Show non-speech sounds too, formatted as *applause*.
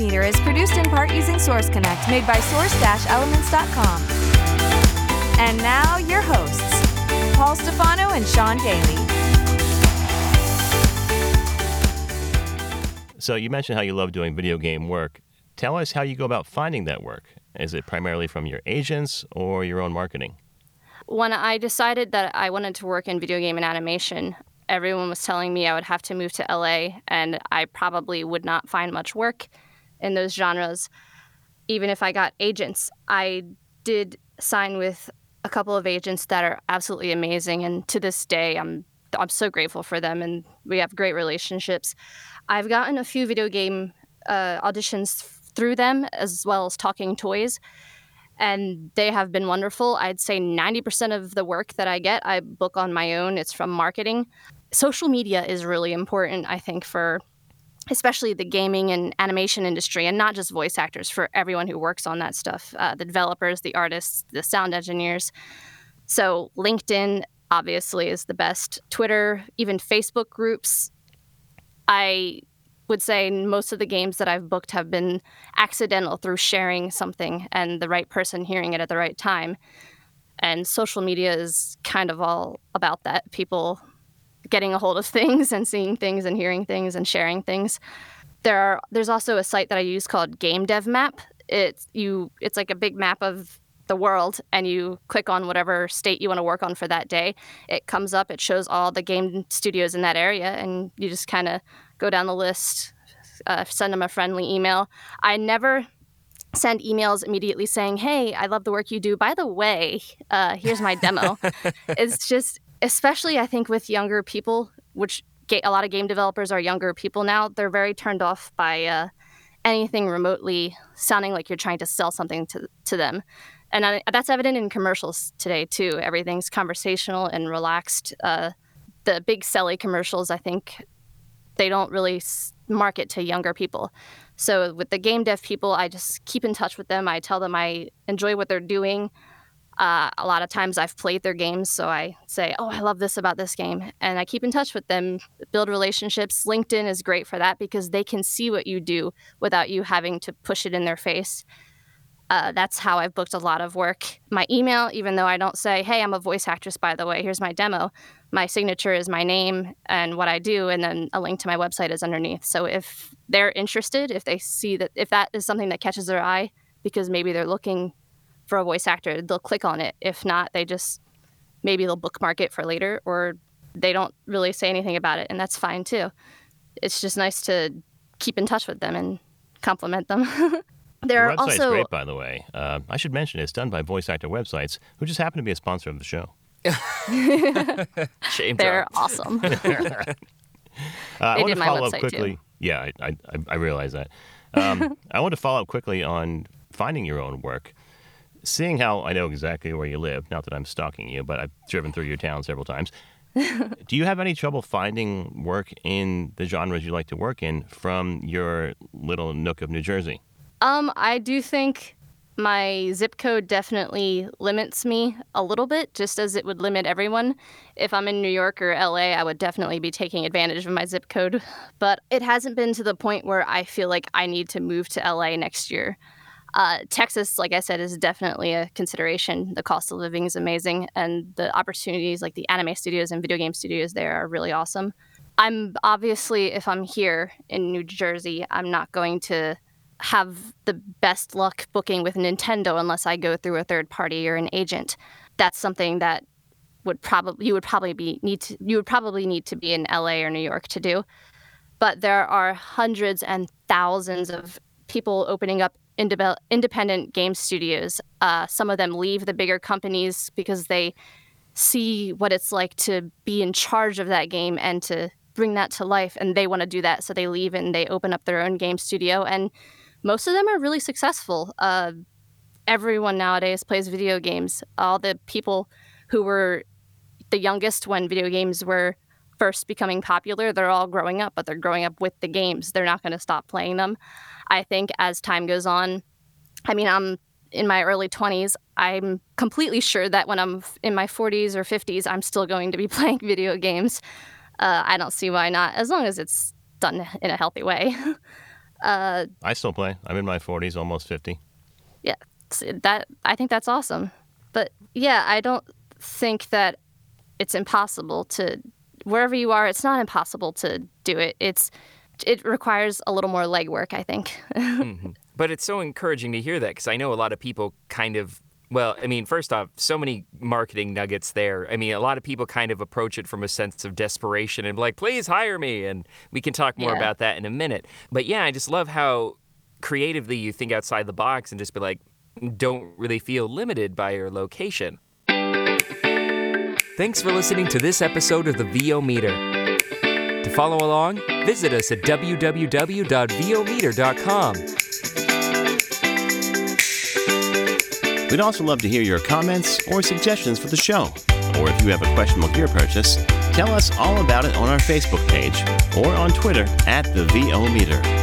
The VO meter is produced in part using Source Connect, made by source-elements.com. And now your hosts, Paul Stefano and Sean Daly. So you mentioned how you love doing video game work. Tell us how you go about finding that work. Is it primarily from your agents or your own marketing? When I decided that I wanted to work in video game and animation, everyone was telling me I would have to move to LA and I probably would not find much work in those genres, even if I got agents. I did sign with a couple of agents that are absolutely amazing, and to this day, I'm I'm so grateful for them, and we have great relationships. I've gotten a few video game uh, auditions through them, as well as Talking Toys, and they have been wonderful. I'd say 90% of the work that I get, I book on my own. It's from marketing social media is really important, I think, for especially the gaming and animation industry, and not just voice actors, for everyone who works on that stuff uh, the developers, the artists, the sound engineers. So, LinkedIn obviously is the best, Twitter, even Facebook groups. I would say most of the games that I've booked have been accidental through sharing something and the right person hearing it at the right time. And social media is kind of all about that. People getting a hold of things and seeing things and hearing things and sharing things. There are there's also a site that I use called Game Dev Map. It's you it's like a big map of the world and you click on whatever state you want to work on for that day. It comes up, it shows all the game studios in that area and you just kind of go down the list, uh, send them a friendly email. I never send emails immediately saying, "Hey, I love the work you do. By the way, uh, here's my demo." *laughs* it's just especially I think with younger people, which a lot of game developers are younger people now, they're very turned off by uh, anything remotely sounding like you're trying to sell something to, to them. And I, that's evident in commercials today, too. Everything's conversational and relaxed. Uh, the big selly commercials, I think, they don't really market to younger people. So with the game dev people, I just keep in touch with them. I tell them I enjoy what they're doing. Uh, a lot of times I've played their games, so I say, Oh, I love this about this game. And I keep in touch with them, build relationships. LinkedIn is great for that because they can see what you do without you having to push it in their face. Uh, that's how I've booked a lot of work. My email, even though I don't say, Hey, I'm a voice actress, by the way, here's my demo, my signature is my name and what I do, and then a link to my website is underneath. So if they're interested, if they see that, if that is something that catches their eye, because maybe they're looking for a voice actor, they'll click on it. If not, they just maybe they'll bookmark it for later or they don't really say anything about it, and that's fine too. It's just nice to keep in touch with them and compliment them. *laughs* there are also great, by the way. Uh, I should mention it's done by Voice Actor Websites, who just happen to be a sponsor of the show. *laughs* *laughs* Shame They're awesome. uh, I want to follow up quickly. Too. Yeah, I, I, I realize that. Um, I want to follow up quickly on finding your own work seeing how I know exactly where you live, not that I'm stalking you, but I've driven through your town several times. *laughs* do you have any trouble finding work in the genres you like to work in from your little nook of New Jersey? Um, I do think my zip code definitely limits me a little bit, just as it would limit everyone. If I'm in New York or LA, I would definitely be taking advantage of my zip code. But it hasn't been to the point where I feel like I need to move to LA next year. Uh, Texas, like I said, is definitely a consideration. The cost of living is amazing, and the opportunities, like the anime studios and video game studios, there are really awesome. I'm obviously, if I'm here in New Jersey, I'm not going to have the best luck booking with Nintendo unless I go through a third party or an agent. That's something that would probably you would probably be need to you would probably need to be in LA or New York to do. But there are hundreds and thousands of people opening up independent game studios. Uh, some of them leave the bigger companies because they see what it's like to be in charge of that game and to bring that to life, and they want to do that. So they leave and they open up their own game studio. And most of them are really successful. Uh, everyone nowadays plays video games. All the people who were the youngest when video games were first becoming popular, they're all growing up, but they're growing up with the games. They're not going to stop playing them. I think as time goes on, I mean, I'm in my early 20s. I'm completely sure that when I'm in my 40s or 50s, I'm still going to be *laughs* playing video games. Uh, I don't see why not, as long as it's done in a healthy way. *laughs* uh, I still play. I'm in my 40s, almost 50. Yeah, that I think that's awesome. But yeah, I don't think that it's impossible to wherever you are. It's not impossible to do it. It's it requires a little more legwork, I think. *laughs* mm-hmm. But it's so encouraging to hear that because I know a lot of people kind of well, I mean, first off, so many marketing nuggets there. I mean, a lot of people kind of approach it from a sense of desperation and like, please hire me. And we can talk more yeah. about that in a minute. But yeah, I just love how creatively you think outside the box and just be like, don't really feel limited by your location. Thanks for listening to this episode of the VO Meter. To follow along, visit us at www.vometer.com. We'd also love to hear your comments or suggestions for the show. Or if you have a questionable gear purchase, tell us all about it on our Facebook page or on Twitter at the VO Meter.